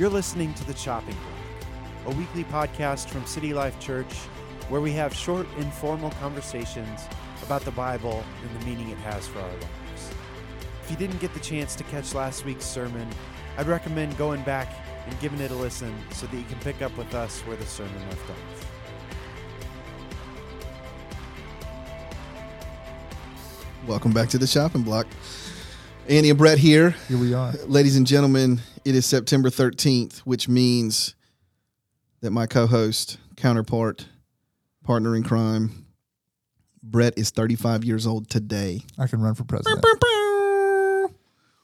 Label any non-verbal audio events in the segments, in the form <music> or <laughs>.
You're listening to The Chopping Block, a weekly podcast from City Life Church where we have short, informal conversations about the Bible and the meaning it has for our lives. If you didn't get the chance to catch last week's sermon, I'd recommend going back and giving it a listen so that you can pick up with us where the sermon left off. Welcome back to the chopping block. Andy and Brett here. Here we are. Ladies and gentlemen, it is September 13th, which means that my co host, counterpart, partner in crime, Brett is 35 years old today. I can run for president.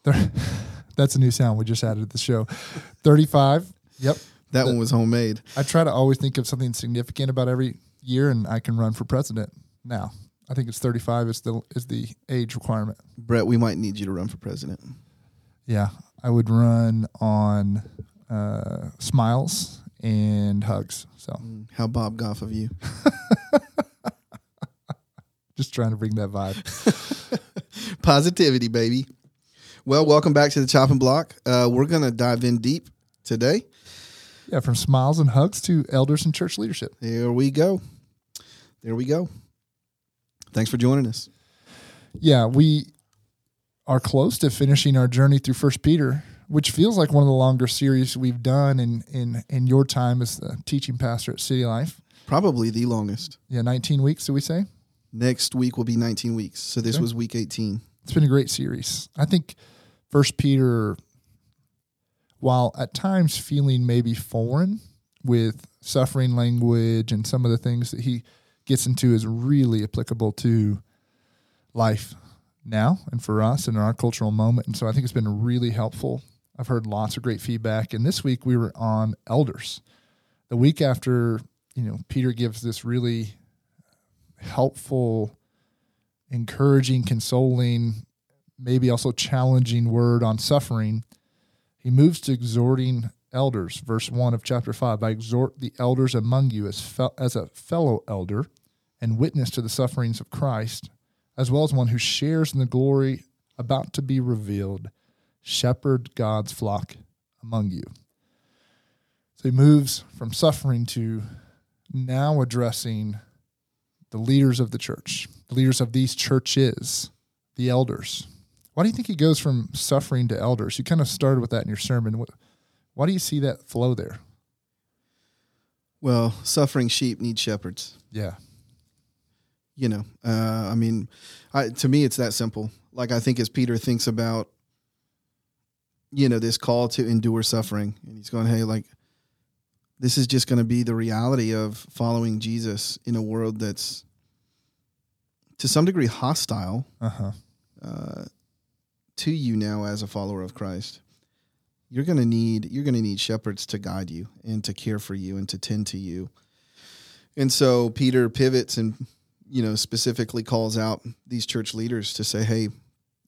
<laughs> That's a new sound we just added to the show. 35. Yep. That one was homemade. I try to always think of something significant about every year, and I can run for president now. I think it's 35 is the is the age requirement. Brett, we might need you to run for president. Yeah, I would run on uh, smiles and hugs. So How Bob Goff of you. <laughs> just trying to bring that vibe. <laughs> Positivity, baby. Well, welcome back to the chopping block. Uh, we're going to dive in deep today. Yeah, from smiles and hugs to elders and church leadership. There we go. There we go. Thanks for joining us. yeah, we are close to finishing our journey through First Peter, which feels like one of the longer series we've done in in in your time as the teaching pastor at City Life. Probably the longest. Yeah, 19 weeks, do we say? Next week will be 19 weeks. So this Okay. was week 18. It's been a great series. I think First Peter, while at times feeling maybe foreign with suffering language and some of the things that he gets into, is really applicable to life now and for us and in our cultural moment. And so I think it's been really helpful. I've heard lots of great feedback. And this week we were on elders. The week after, you know, Peter gives this really helpful encouraging, consoling, maybe also challenging word on suffering, he moves to exhorting elders. Verse 1 of chapter 5 I exhort the elders among you as, as a fellow elder and witness to the sufferings of Christ, as well as one who shares in the glory about to be revealed. Shepherd God's flock among you. So he moves from suffering to now addressing the leaders of the church, the leaders of these churches, the elders. Why do you think he goes from suffering to elders? You kind of started with that in your sermon. Why do you see that flow there? Well, suffering sheep need shepherds. Yeah. You know, uh, I mean, I, to me, it's that simple. Like, I think as Peter thinks about, you know, this call to endure suffering, and he's going, hey, like, this is just going to be the reality of following Jesus in a world that's to some degree hostile Uh huh. uh, to you now as a follower of Christ, you're going to need you're going to need shepherds to guide you and to care for you and to tend to you. And so Peter pivots and you know specifically calls out these church leaders to say, "Hey,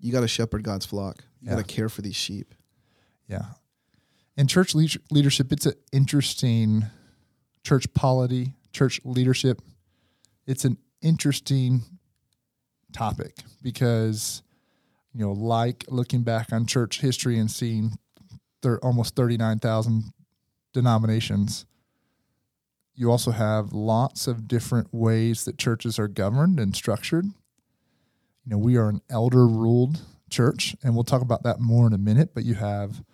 you got to shepherd God's flock. You Yeah. got to care for these sheep." Yeah. And church leader- leadership, it's an interesting church polity, church leadership. It's an interesting topic because, you know, like looking back on church history and seeing there are almost 39,000 denominations, you also have lots of different ways that churches are governed and structured. You know, we are an elder ruled church, and we'll talk about that more in a minute, but you have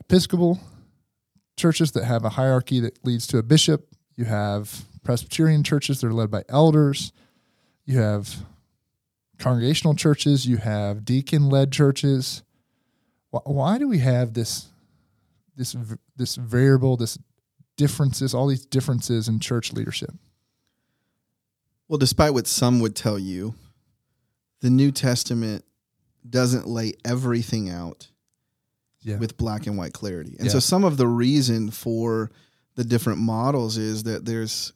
Episcopal churches that have a hierarchy that leads to a bishop. You have Presbyterian churches that are led by elders. You have congregational churches. You have deacon led churches. Why, do we have this this this variable, this differences, all these differences in church leadership? Well, despite what some would tell you, the New Testament doesn't lay everything out Yeah. with black and white clarity. And so some of the reason for the different models is that there's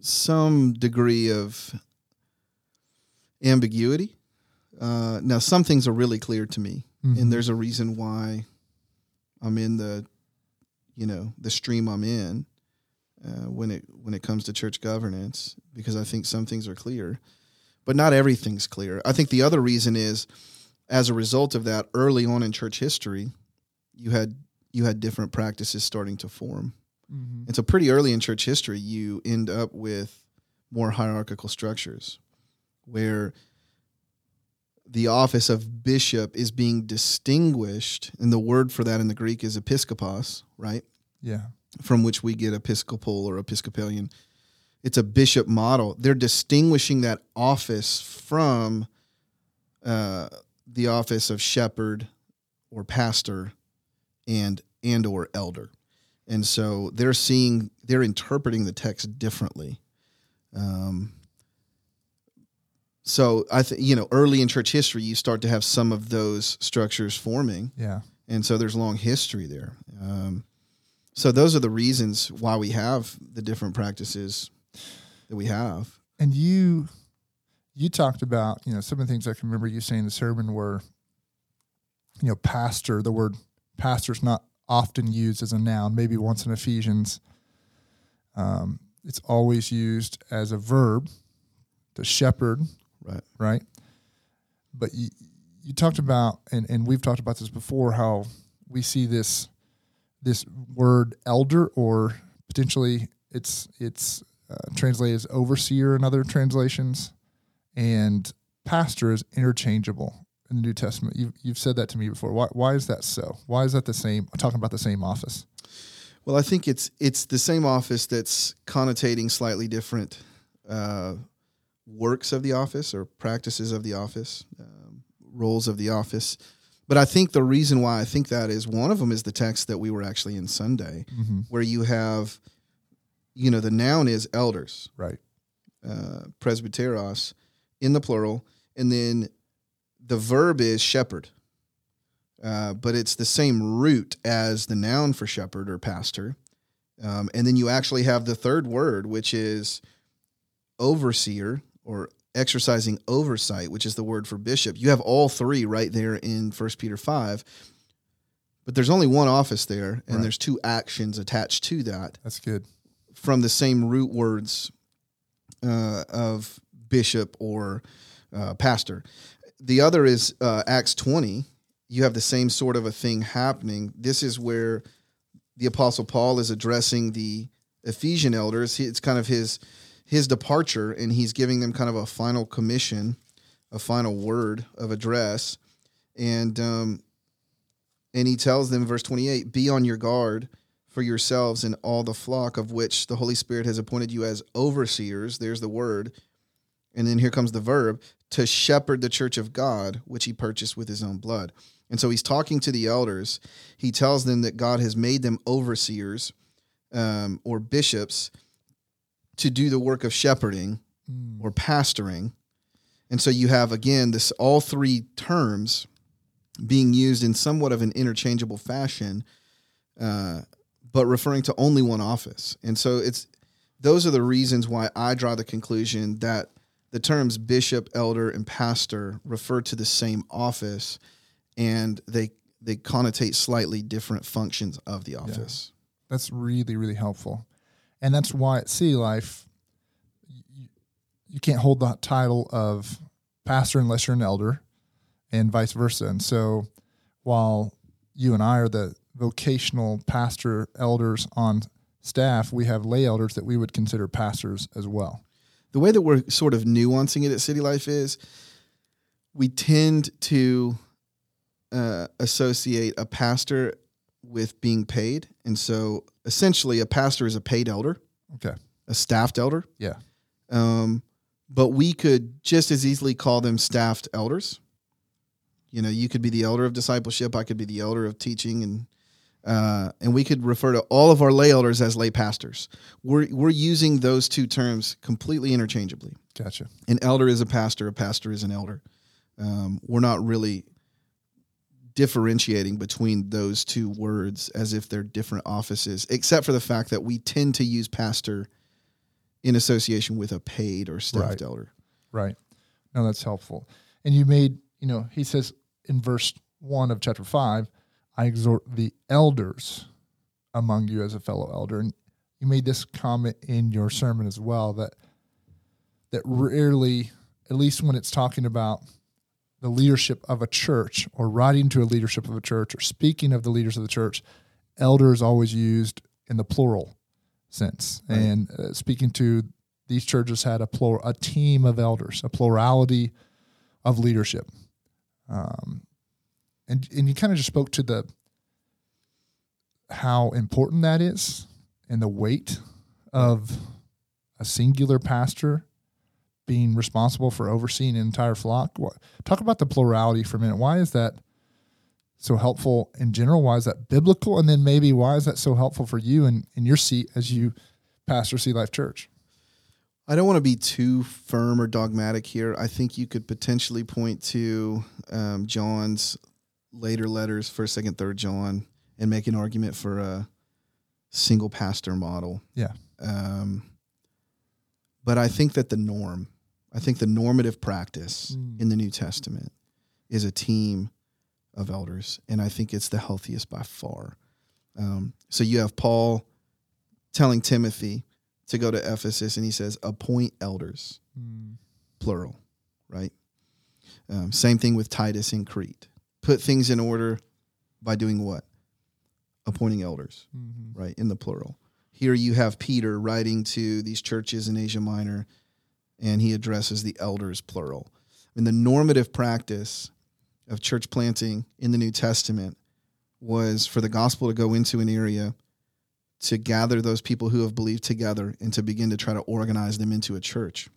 some degree of ambiguity. Uh, now, some things are really clear to me, Mhm. and there's a reason why I'm in the, you know, the stream I'm in uh, when it when it comes to church governance because I think some things are clear, but not everything's clear. I think the other reason is, as a result of that, early on in church history, you had you had different practices starting to form. Mm-hmm. And so, pretty early in church history, you end up with more hierarchical structures where the office of bishop is being distinguished, and the word for that in the Greek is episkopos, right? Yeah. From which we get episcopal or episcopalian. It's a bishop model. They're distinguishing that office from uh, the office of shepherd or pastor and and or elder and so they're seeing they're interpreting the text differently um, so i think you know early in church history you start to have some of those structures forming Yeah. and so there's long history there um, so those are the reasons why we have the different practices that we have And you you talked about, you know, some of the things I can remember you saying in the sermon were, you know, pastor, the word pastor is not often used as a noun, maybe once in Ephesians. Um, it's always used as a verb, to shepherd, right right? But you, you talked about, and, and we've talked about this before, how we see this this word elder, or potentially it's it's uh, translated as overseer in other translations, and pastor is interchangeable in the New Testament. You've you've said that to me before. Why why is that so? Why is that the same? Talking about the same office. Well, I think it's it's the same office that's connotating slightly different uh, works of the office or practices of the office, um, roles of the office. But I think the reason why I think that is one of them is the text that we were actually in Sunday, Mm-hmm. where you have, you know, the noun is elders, Right. uh, presbyteros, in the plural, and then the verb is shepherd. Uh, but it's the same root as the noun for shepherd or pastor. Um, and then you actually have the third word, which is overseer or exercising oversight, which is the word for bishop. You have all three right there in First Peter 5. But there's only one office there, and Right. there's two actions attached to that That's good. from the same root words uh, of bishop or uh, pastor. The other is uh, Acts 20. You have the same sort of a thing happening. This is where the Apostle Paul is addressing the Ephesian elders. It's kind of his his departure, and he's giving them kind of a final commission, a final word of address, and um, and he tells them, verse 28, be on your guard for yourselves and all the flock of which the Holy Spirit has appointed you as overseers. There's the word. And then here comes the verb to shepherd the church of God, which he purchased with his own blood. And so he's talking to the elders. He tells them that God has made them overseers um, or bishops to do the work of shepherding Mm. or pastoring. And so you have again this all three terms being used in somewhat of an interchangeable fashion, uh, but referring to only one office. And so it's those are the reasons why I draw the conclusion that the terms bishop, elder, and pastor refer to the same office, and they they connotate slightly different functions of the office. That's really, really helpful. And that's why at City Life, you, you can't hold the title of pastor unless you're an elder and vice versa. And so while you and I are the vocational pastor elders on staff, we have lay elders that we would consider pastors as well. the way that we're sort of nuancing it at City Life is we tend to uh, associate a pastor with being paid. And so essentially, a pastor is a paid elder, Okay. a staffed elder. Yeah. Um, but we could just as easily call them staffed elders. You know, you could be the elder of discipleship. I could be the elder of teaching, and uh, and we could refer to all of our lay elders as lay pastors. We're we're using those two terms completely interchangeably. Gotcha. An elder is a pastor. A pastor is an elder. Um, we're not really differentiating between those two words as if they're different offices, except for the fact that we tend to use pastor in association with a paid or staffed Right. elder. Right. No, that's helpful. And you made, you know, he says in verse one of chapter five, I exhort the elders among you as a fellow elder. And you made this comment in your sermon as well that that rarely, at least when it's talking about the leadership of a church or writing to a leadership of a church or speaking of the leaders of the church, elder is always used in the plural sense. Right. And uh, speaking to these churches had a plural, a team of elders, a plurality of leadership. Um, and and you kind of just spoke to the how important that is and the weight of a singular pastor being responsible for overseeing an entire flock. What, talk about the plurality for a minute. Why is that so helpful in general? Why is that biblical? And then maybe why is that so helpful for you in, in your seat as you pastor City Life Church? I don't want to be too firm or dogmatic here. I think you could potentially point to um, John's later letters, first, second, third John, and make an argument for a single pastor model. Yeah. Um, but I think that the norm, I think the normative practice Mm. in the New Testament is a team of elders, and I think it's the healthiest by far. Um, so you have Paul telling Timothy to go to Ephesus, and he says, "Appoint elders." plural, right? Um, same thing with Titus in Crete. Put things in order by doing what? Appointing elders, Mm-hmm. right? In the plural. Here you have Peter writing to these churches in Asia Minor, and he addresses the elders, plural. I mean, the normative practice of church planting in the New Testament was for the gospel to go into an area to gather those people who have believed together and to begin to try to organize them into a church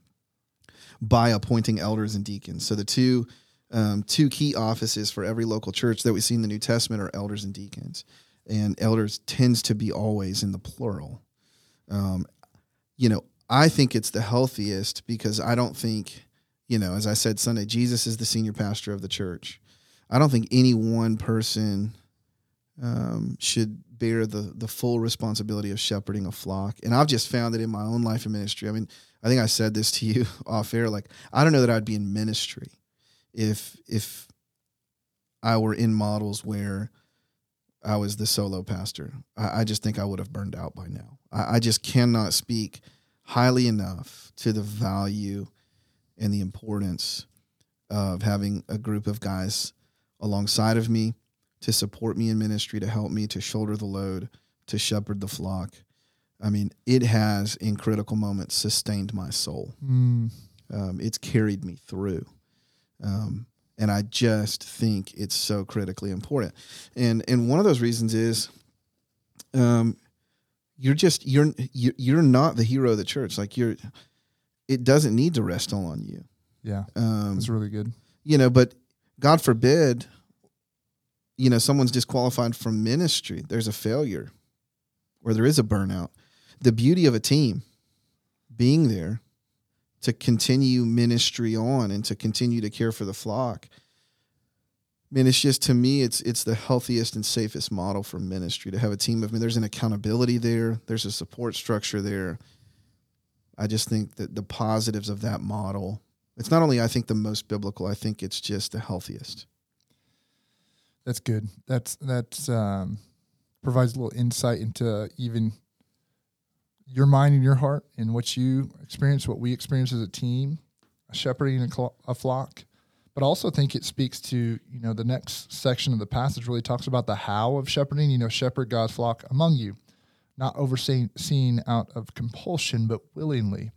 by appointing elders and deacons. So the two um, two key offices for every local church that we see in the New Testament are elders and deacons, and elders tends to be always in the plural. Um, you know, I think it's the healthiest because I don't think, you know, as I said Sunday, Jesus is the senior pastor of the church. I don't think any one person um, should bear the the full responsibility of shepherding a flock. And I've just found that in my own life and ministry. I mean, I think I said this to you <laughs> off air. Like, I don't know that I'd be in ministry if if I were in models where I was the solo pastor. I, I just think I would have burned out by now. I, I just cannot speak highly enough to the value and the importance of having a group of guys alongside of me to support me in ministry, to help me to shoulder the load, to shepherd the flock. I mean, it has in critical moments sustained my soul. Mm. Um, it's carried me through. Um, and I just think it's so critically important. And and one of those reasons is, um, you're just you're you're you're not the hero of the church. Like you're, it doesn't need to rest all on you. Yeah, Um, that's really good. you know, but God forbid, you know, someone's disqualified from ministry. There's a failure or there is a burnout. The beauty of a team being there to continue ministry on and to continue to care for the flock. I mean, it's just to me, it's it's the healthiest and safest model for ministry to have a team of I mean, there's an accountability there, there's a support structure there. I just think that the positives of that model it's not only I think the most biblical, I think it's just the healthiest. That's good. That's that's um, provides a little insight into even your mind and your heart and what you experience, what we experience as a team, shepherding a, a flock. But also think it speaks to you know the next section of the passage really talks about the how of shepherding. You know, shepherd God's flock among you, not overseeing seeing out of compulsion, but willingly,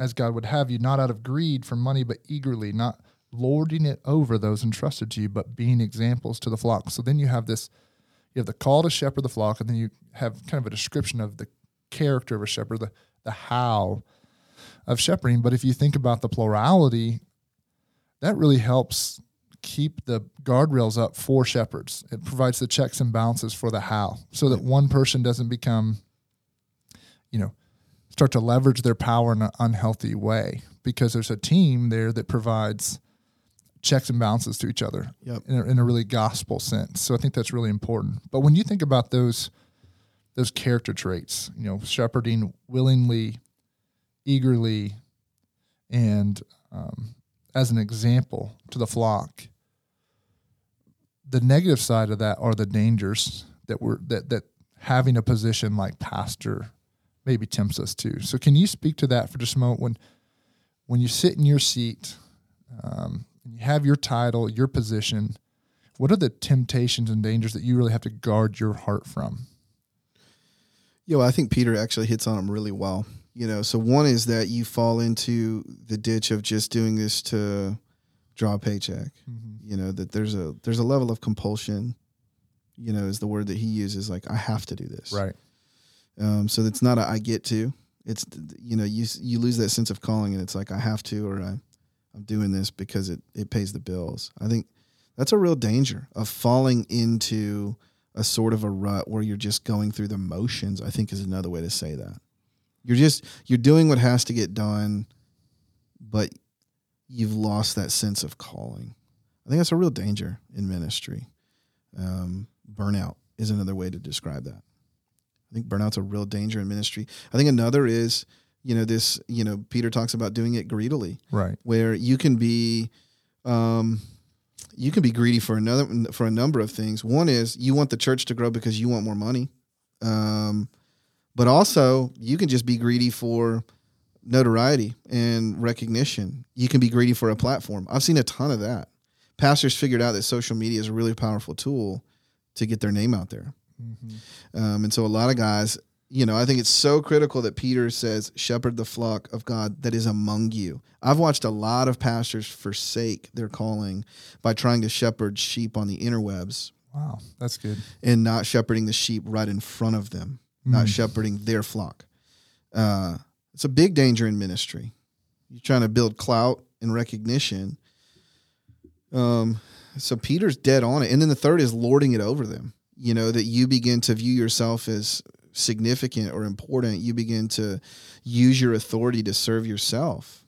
as God would have you, not out of greed for money, but eagerly, not lording it over those entrusted to you, but being examples to the flock. So then you have this, you have the call to shepherd the flock, and then you have kind of a description of the character of a shepherd, the the how of shepherding. But if you think about the plurality, that really helps keep the guardrails up for shepherds. It provides the checks and balances for the how, so that one person doesn't become, you know, start to leverage their power in an unhealthy way because there's a team there that provides checks and balances to each other Yep. in a, in a really gospel sense. So I think that's really important. But when you think about those those character traits, you know, shepherding willingly, eagerly, and um, as an example to the flock, the negative side of that are the dangers that we're that that having a position like pastor maybe tempts us to. So can you speak to that for just a moment when when you sit in your seat, um, and you have your title, your position, what are the temptations and dangers that you really have to guard your heart from? Yo, I think Peter actually hits on them really well. You know, so one is that you fall into the ditch of just doing this to draw a paycheck. You know, that there's a there's a level of compulsion, you know, is the word that he uses, like I have to do this. Right. Um, so it's not a I get to. It's you know you you lose that sense of calling, and it's like I have to, or I, I'm doing this because it it pays the bills. I think that's a real danger of falling into a sort of a rut where you're just going through the motions. I think is another way to say that. You're just you're doing what has to get done, but you've lost that sense of calling. I think that's a real danger in ministry. Um, burnout is another way to describe that. I think burnout's a real danger in ministry. I think another is, you know, this, you know, Peter talks about doing it greedily, Right. where you can be, um, you can be greedy for another for a number of things. One is you want the church to grow because you want more money, um, but also you can just be greedy for notoriety and recognition. You can be greedy for a platform. I've seen a ton of that. Pastors figured out that social media is a really powerful tool to get their name out there. Um, and so a lot of guys, you know, I think it's so critical that Peter says, shepherd the flock of God that is among you. I've watched a lot of pastors forsake their calling by trying to shepherd sheep on the interwebs Wow. That's good. and not shepherding the sheep right in front of them, not shepherding their flock. Uh, it's a big danger in ministry. You're trying to build clout and recognition. Um, so Peter's dead on it. And then the third is lording it over them. You know, that you begin to view yourself as significant or important. You begin to use your authority to serve yourself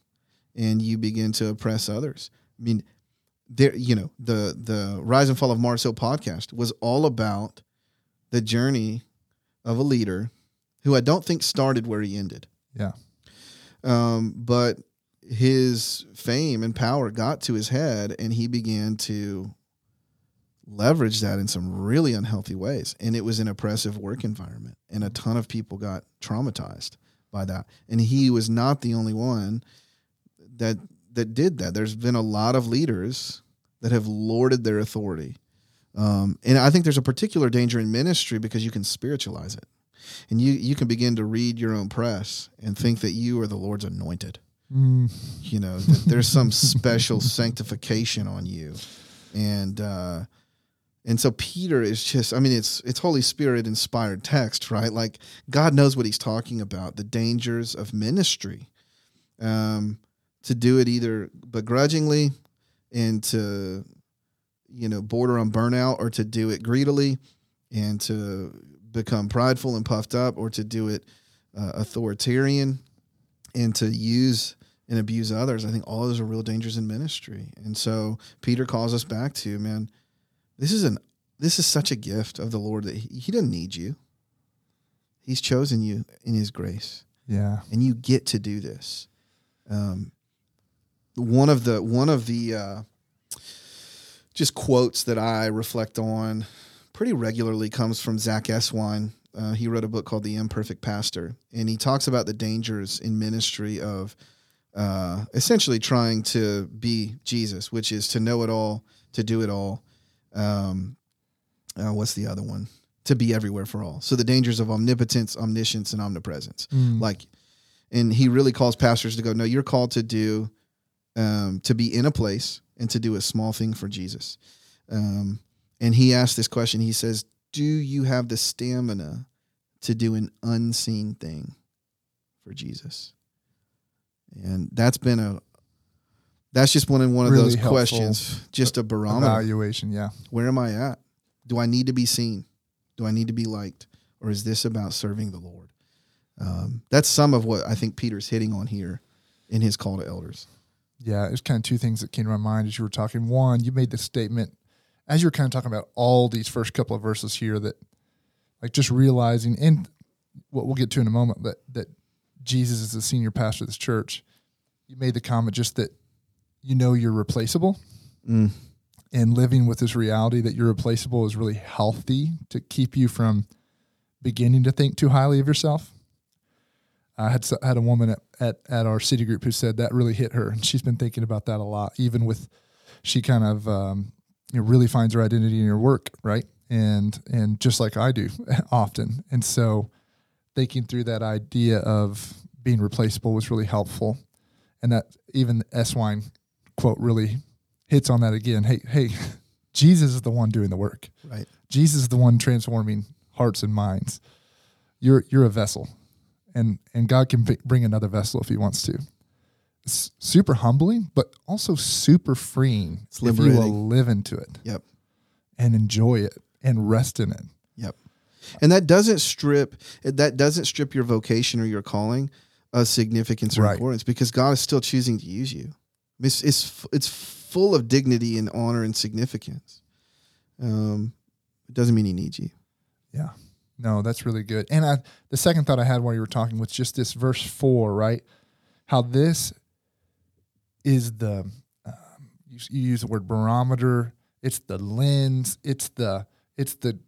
and you begin to oppress others. I mean, there, you know, the the Rise and Fall of Mars Hill podcast was all about the journey of a leader who I don't think started where he ended. Yeah. Um, but his fame and power got to his head and he began to leverage that in some really unhealthy ways. And it was an oppressive work environment. And a ton of people got traumatized by that. And he was not the only one that that did that. There's been a lot of leaders that have lorded their authority. Um, and I think there's a particular danger in ministry because you can spiritualize it. And you you can begin to read your own press and think that you are the Lord's anointed. Mm. You know, that there's some <laughs> special sanctification on you. And uh and so Peter is just I mean it's it's Holy Spirit inspired text, right? Like God knows what he's talking about, the dangers of ministry. Um to do it either begrudgingly and to you know border on burnout or to do it greedily and to become prideful and puffed up or to do it uh, authoritarian and to use and abuse others i think all those are real dangers in ministry and so peter calls us back to man this is an this is such a gift of the lord that he, he doesn't need you he's chosen you in his grace Yeah. and you get to do this. Um, one of the one of the uh, just quotes that I reflect on pretty regularly comes from Zack Eswine. Uh, he wrote a book called The Imperfect Pastor, and he talks about the dangers in ministry of uh, essentially trying to be Jesus, which is to know it all, to do it all. Um, uh, what's the other one? To be everywhere for all. So the dangers of omnipotence, omniscience, and omnipresence Mm. like and he really calls pastors to go no you're called to do um, to be in a place and to do a small thing for jesus. Um, and he asked this question. He says do you have the stamina to do an unseen thing for jesus? And that's been a that's just one of one of Really those questions just a barometer. Evaluation. Yeah. where am i at? Do i need to be seen? Do i need to be liked? Or is this about serving the lord? Um, that's some of what i think peter's hitting on here in his call to elders Yeah, there's kind of two things that came to my mind as you were talking. One, you made the statement as you were kind of talking about all these first couple of verses here that, like, just realizing, and what we'll get to in a moment, but that Jesus is the senior pastor of this church. You made the comment just that you know you're replaceable, Mm. and living with this reality that you're replaceable is really healthy to keep you from beginning to think too highly of yourself. I had had a woman at, at, at our city group who said that really hit her, and she's been thinking about that a lot. Even with, she kind of, um, you know, really finds her identity in her work, right? And and just like I do <laughs> often. And so thinking through that idea of being replaceable was really helpful. And that even the Eswine quote really hits on that again. Hey, hey, <laughs> Jesus is the one doing the work. Right. Jesus is the one transforming hearts and minds. You're you're a vessel, and and God can b- bring another vessel if He wants to. It's super humbling, but also super freeing It's if you will live into it Yep. and enjoy it and rest in it. Yep. And that doesn't strip that doesn't strip your vocation or your calling of significance or Right. importance because God is still choosing to use you. It's it's it's full of dignity and honor and significance. Um, it doesn't mean He needs you. Yeah. No, that's really good. And I, the second thought I had while you were talking was just this verse four, right? How this is the, um, you, you use the word barometer. It's the lens. It's the, it's the,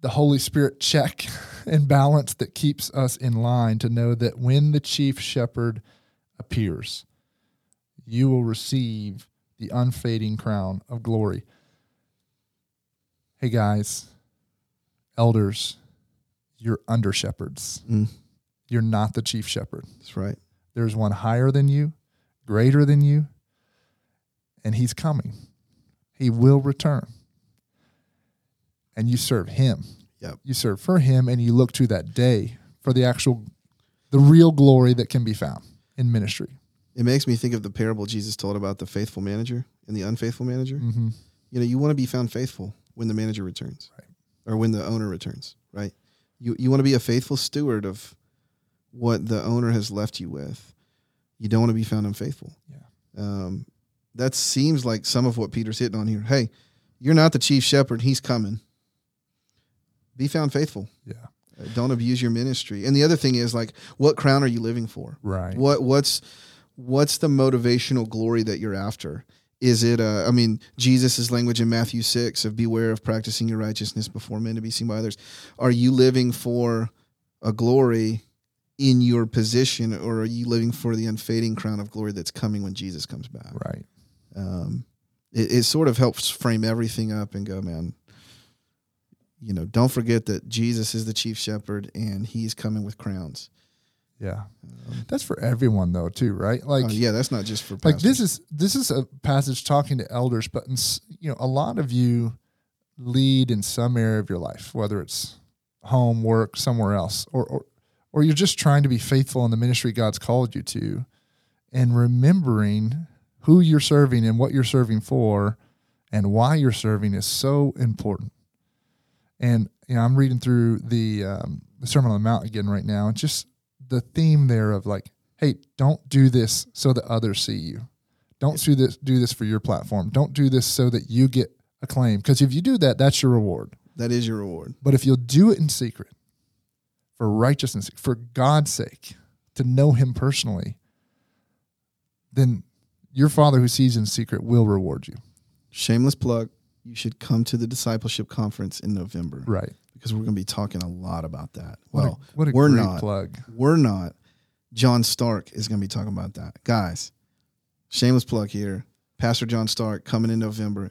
the Holy Spirit check <laughs> and balance that keeps us in line to know that when the chief shepherd appears, you will receive the unfading crown of glory. Hey guys, elders, you're under shepherds. Mm, You're not the chief shepherd. that's right. There's one higher than you, greater than you, and he's coming. He will return. And you serve him. Yep. You serve for him and you look to that day for the actual the real glory that can be found in ministry. It makes me think of the parable Jesus told about the faithful manager and the unfaithful manager. Mm-hmm. You know, you want to be found faithful when the manager returns, Right. or when the owner returns, right? You you want to be a faithful steward of what the owner has left you with. You don't want to be found unfaithful. Yeah. Um, that seems like some of what Peter's hitting on here. Hey, you're not the chief shepherd. He's coming. Be found faithful. Yeah. Uh, Don't abuse your ministry. And the other thing is like, what crown are you living for? Right. What what's what's the motivational glory that you're after? Is it uh I mean Jesus' language in Matthew 6 of beware of practicing your righteousness before men to be seen by others. Are you living for a glory in your position or are you living for the unfading crown of glory that's coming when Jesus comes back? Right. Um it, it sort of helps frame everything up and go, man, you know, don't forget that Jesus is the chief shepherd and he's coming with crowns. Yeah. That's for everyone though, too, right? Like Oh, yeah, that's not just for like this is this is a passage talking to elders but in, you know a lot of you lead in some area of your life whether it's home work somewhere else or or, or you're just trying to be faithful in the ministry god's called you to and remembering who you're serving and what you're serving for and why you're serving is so important and you know i'm reading through the um, the sermon on the mount again right now and just the theme there of like hey, don't do this so that others see you. Don't do this do this for your platform. Don't do this so that you get acclaim. Because if you do that, that's your reward. That is your reward. But if you'll do it in secret, for righteousness, for God's sake, to know Him personally, then your Father who sees in secret will reward you. Shameless plug. You should come to the discipleship conference in November Right. Because we're going to be talking a lot about that. What Well, a, what a we're great not. plug. we're not. John Stark is going to be talking about that. Guys, shameless plug here. Pastor John Stark coming in November.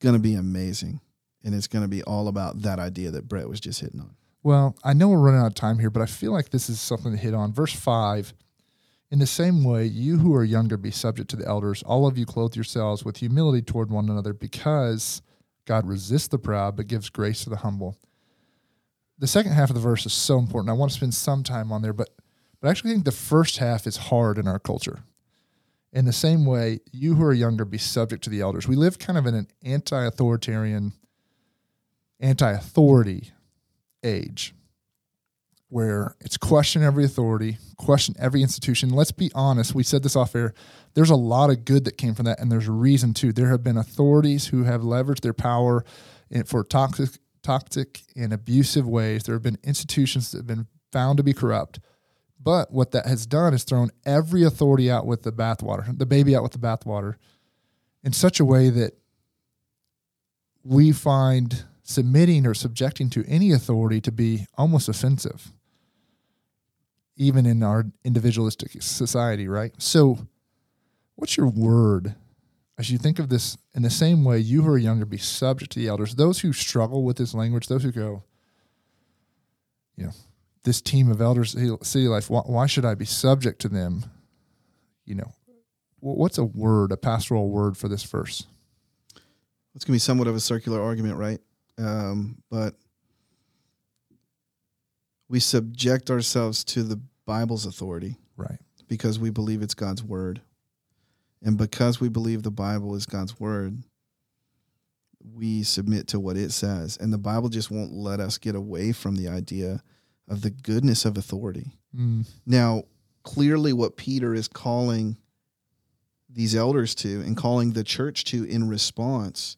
Going to be amazing. And it's going to be all about that idea that Brett was just hitting on. Well, I know we're running out of time here, but I feel like this is something to hit on. Verse 5 In the same way, you who are younger be subject to the elders. All of you clothe yourselves with humility toward one another, because God resists the proud but gives grace to the humble. The second half of the verse is so important. I want to spend some time on there, but, but I actually think the first half is hard in our culture. In the same way, you who are younger be subject to the elders. We live kind of in an anti authoritarian, anti authority age where it's question every authority, question every institution. Let's be honest, we said this off air. There's a lot of good that came from that, and there's a reason too. There have been authorities who have leveraged their power for toxic, toxic and abusive ways. There have been institutions that have been found to be corrupt. But what that has done is thrown every authority out with the bathwater, the baby out with the bathwater, in such a way that we find submitting or subjecting to any authority to be almost offensive, even in our individualistic society, right? So, what's your word as you think of this in the same way, you who are younger be subject to the elders. Those who struggle with this language, those who go, you know, this team of elders, city life, why, why should I be subject to them? You know, what's a word, a pastoral word for this verse? It's going to be somewhat of a circular argument, right? Um, but we subject ourselves to the Bible's authority. Right. Because we believe it's God's word. And because we believe the Bible is God's word, we submit to what it says. And the Bible just won't let us get away from the idea of the goodness of authority. Mm. Now, clearly, what Peter is calling these elders to and calling the church to in response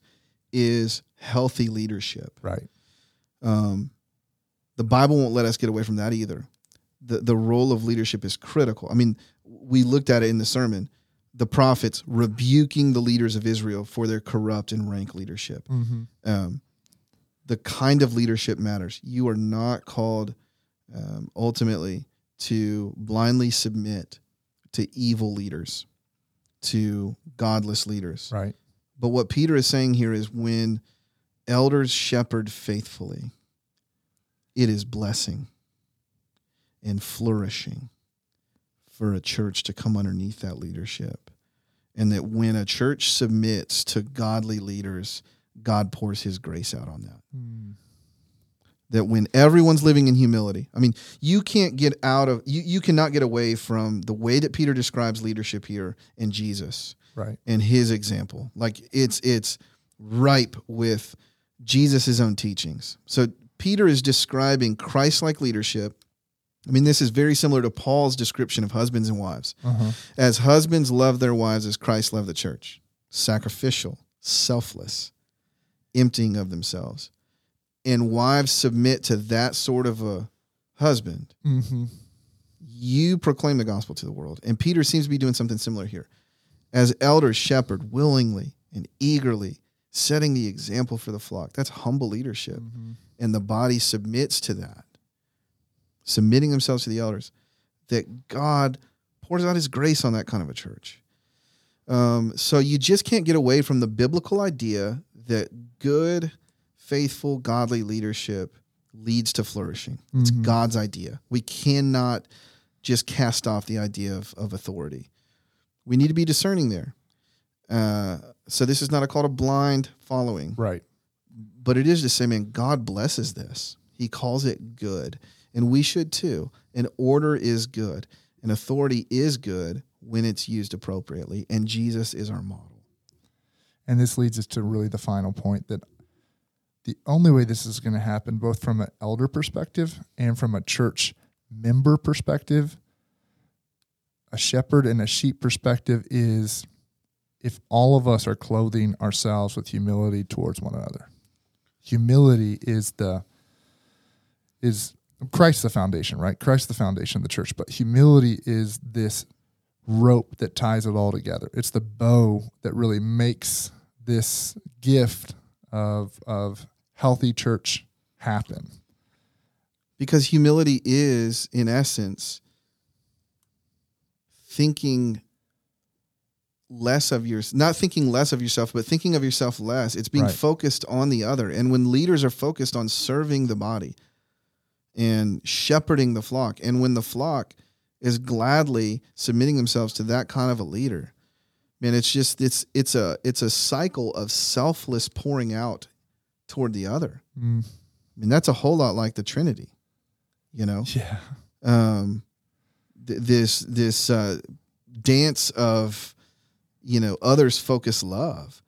is healthy leadership. Right. Um, the Bible won't let us get away from that either. The, the role of leadership is critical. I mean, we looked at it in the sermon the prophets rebuking the leaders of Israel for their corrupt and rank leadership. Mm-hmm. Um, the kind of leadership matters. You are not called um, ultimately to blindly submit to evil leaders, to godless leaders. Right. But what Peter is saying here is when elders shepherd faithfully, it is blessing and flourishing for a church to come underneath that leadership. And that when a church submits to godly leaders, God pours his grace out on that. Mm. That when everyone's living in humility, I mean, you can't get out of, you, you cannot get away from the way that Peter describes leadership here in Jesus. Right. And his example. Like it's, it's ripe with Jesus' own teachings. So Peter is describing Christ like leadership I mean, this is very similar to Paul's description of husbands and wives. Uh-huh. As husbands love their wives as Christ loved the church, sacrificial, selfless, emptying of themselves. And wives submit to that sort of a husband. Mm-hmm. You proclaim the gospel to the world. And Peter seems to be doing something similar here. As elders shepherd willingly and eagerly, setting the example for the flock. That's humble leadership. Mm-hmm. And the body submits to that submitting themselves to the elders, that God pours out his grace on that kind of a church. Um, so you just can't get away from the biblical idea that good, faithful, godly leadership leads to flourishing. It's mm-hmm. God's idea. We cannot just cast off the idea of, of authority. We need to be discerning there. Uh, so this is not a call to blind following. Right. But it is to say, man, God blesses this. He calls it good and we should too. And order is good, and authority is good when it's used appropriately, and Jesus is our model. And this leads us to really the final point that the only way this is going to happen, both from an elder perspective and from a church member perspective, a shepherd and a sheep perspective, is if all of us are clothing ourselves with humility towards one another. Humility is the is Christ the foundation, right? Christ the foundation of the church. But humility is this rope that ties it all together. It's the bow that really makes this gift of of healthy church happen. Because humility is, in essence, thinking less of your not thinking less of yourself but thinking of yourself less it's being right. focused on the other and when leaders are focused on serving the body and shepherding the flock. And when the flock is gladly submitting themselves to that kind of a leader, man, it's just it's it's a it's a cycle of selfless pouring out toward the other. Mm. I mean, that's a whole lot like the Trinity, you know. Yeah. Um, th- this this uh, dance of you know others focused love.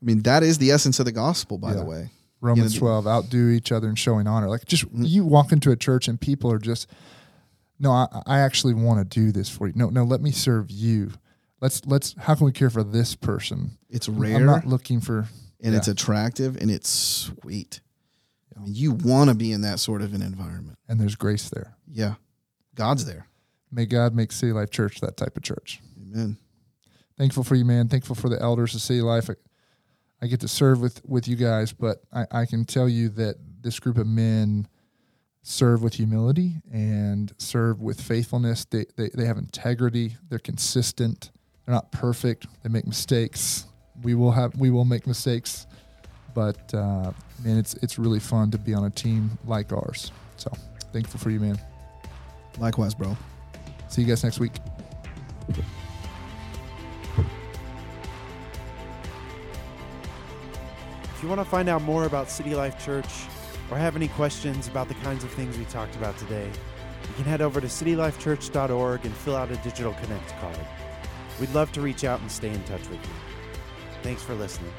I mean, that is the essence of the gospel, by yeah. the way. Romans you know, 12, outdo each other in showing honor. Like just mm-hmm. you walk into a church and people are just, no, I, I actually want to do this for you. No, no, let me serve you. Let's, let's, how can we care for this person? It's rare. I'm not looking for, and yeah. it's attractive and it's sweet. I mean, you want to be in that sort of an environment. And there's grace there. Yeah. God's there. May God make City Life Church that type of church. Amen. Thankful for you, man. Thankful for the elders of City Life. I get to serve with with you guys, but I, I can tell you that this group of men serve with humility and serve with faithfulness. They, they, they have integrity. They're consistent. They're not perfect. They make mistakes. We will have we will make mistakes, but uh, man, it's it's really fun to be on a team like ours. So thankful for you, man. Likewise, bro. See you guys next week. You want to find out more about City Life Church or have any questions about the kinds of things we talked about today, you can head over to citylifechurch.org and fill out a digital connect card. We'd love to reach out and stay in touch with you. Thanks for listening.